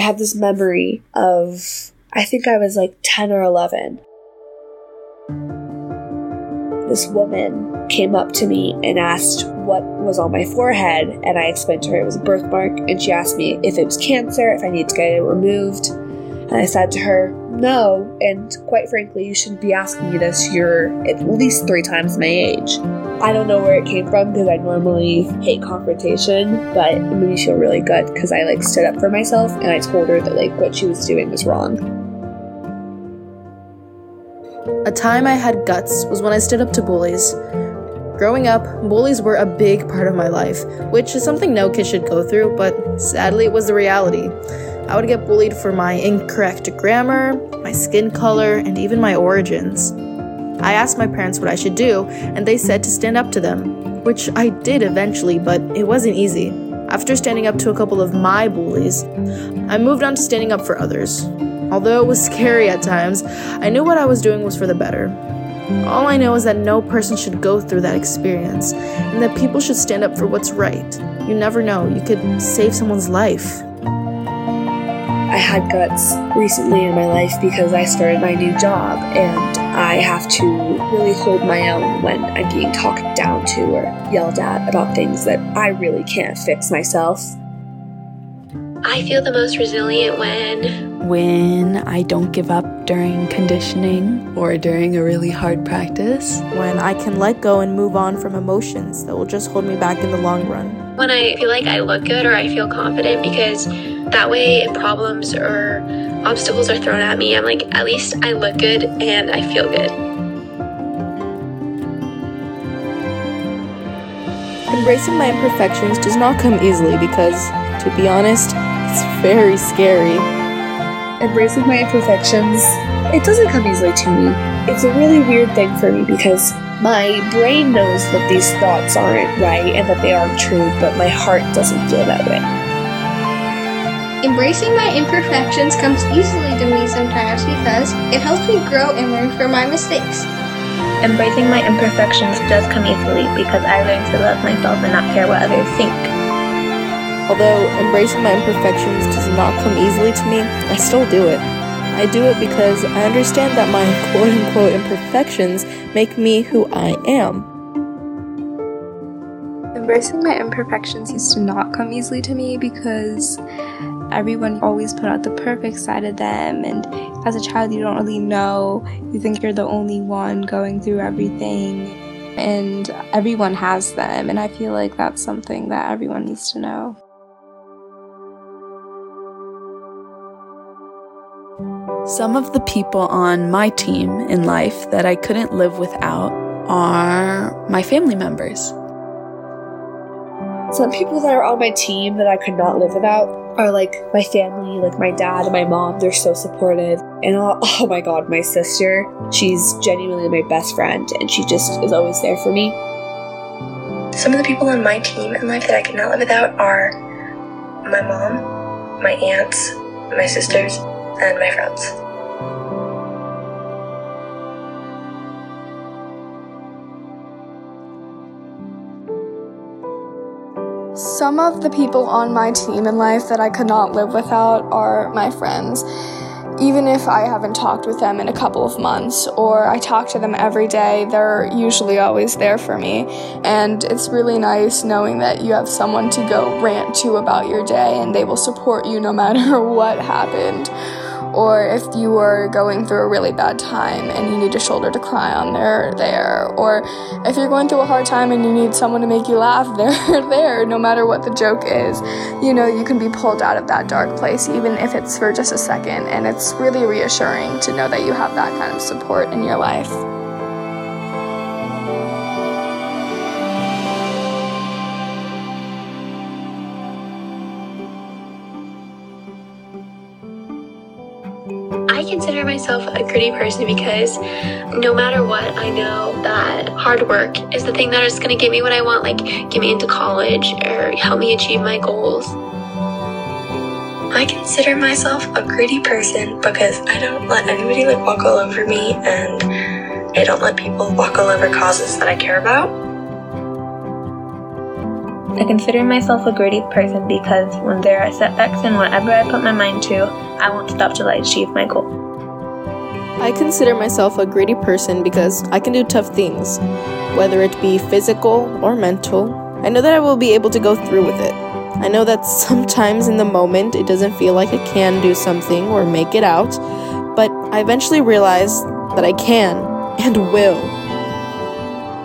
have this memory of, I think I was like 10 or 11. This woman came up to me and asked what was on my forehead, and I explained to her it was a birthmark, and she asked me if it was cancer, if I needed to get it removed. And I said to her, no, and quite frankly, you shouldn't be asking me this. You're at least three times my age. I don't know where it came from because I normally hate confrontation, but it made me feel really good because I like stood up for myself and I told her that like what she was doing was wrong. A time I had guts was when I stood up to bullies. Growing up, bullies were a big part of my life, which is something no kid should go through, but sadly it was the reality. I would get bullied for my incorrect grammar, my skin color, and even my origins. I asked my parents what I should do, and they said to stand up to them, which I did eventually, but it wasn't easy. After standing up to a couple of my bullies, I moved on to standing up for others. Although it was scary at times, I knew what I was doing was for the better. All I know is that no person should go through that experience, and that people should stand up for what's right. You never know, you could save someone's life. I had guts recently in my life because I started my new job and I have to really hold my own when I'm being talked down to or yelled at about things that I really can't fix myself. I feel the most resilient when when I don't give up during conditioning or during a really hard practice. When I can let go and move on from emotions that will just hold me back in the long run. When I feel like I look good or I feel confident because that way if problems or obstacles are thrown at me, I'm like, at least I look good and I feel good. Embracing my imperfections does not come easily because, to be honest, it's very scary. Embracing my imperfections, it doesn't come easily to me. It's a really weird thing for me because my brain knows that these thoughts aren't right and that they aren't true, but my heart doesn't feel that way. Embracing my imperfections comes easily to me sometimes because it helps me grow and learn from my mistakes. Embracing my imperfections does come easily because I learn to love myself and not care what others think. Although embracing my imperfections does not come easily to me, I still do it. I do it because I understand that my quote unquote imperfections make me who I am. Embracing my imperfections used to not come easily to me because everyone always put out the perfect side of them and as a child you don't really know you think you're the only one going through everything and everyone has them and i feel like that's something that everyone needs to know Some of the people on my team in life that I couldn't live without are my family members. Some people that are on my team that I could not live without are like my family, like my dad and my mom. They're so supportive. And oh, oh my god, my sister, she's genuinely my best friend and she just is always there for me. Some of the people on my team in life that I could not live without are my mom, my aunts, my sisters, and my friends. Some of the people on my team in life that I could not live without are my friends. Even if I haven't talked with them in a couple of months or I talk to them every day, they're usually always there for me. And it's really nice knowing that you have someone to go rant to about your day and they will support you no matter what happened or if you are going through a really bad time and you need a shoulder to cry on, they're there. Or if you're going through a hard time and you need someone to make you laugh, they're there no matter what the joke is. You know, you can be pulled out of that dark place even if it's for just a second. And it's really reassuring to know that you have that kind of support in your life. I consider myself a gritty person because no matter what, I know that hard work is the thing that is going to get me what I want, like get me into college or help me achieve my goals. I consider myself a gritty person because I don't let anybody like walk all over me and I don't let people walk all over causes that I care about. I consider myself a gritty person because when there are setbacks in whatever I put my mind to, I won't stop till I achieve my goal. I consider myself a gritty person because I can do tough things, whether it be physical or mental. I know that I will be able to go through with it. I know that sometimes in the moment it doesn't feel like I can do something or make it out, but I eventually realize that I can and will.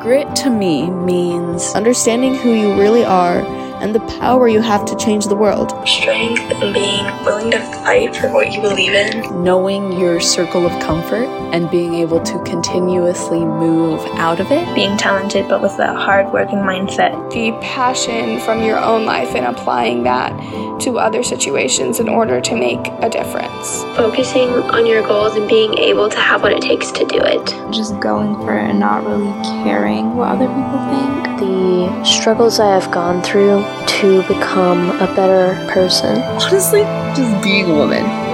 Grit to me means Understanding who you really are and the power you have to change the world. Strength and being willing to fight for what you believe in. knowing your circle of comfort and being able to continuously move out of it. Being talented but with a hard-working mindset. The passion from your own life and applying that to other situations in order to make a difference. Focusing on your goals and being able to have what it takes to do it. just going for it and not really caring what other people think. the struggles I have gone through to become a better person. Honestly, just being a woman.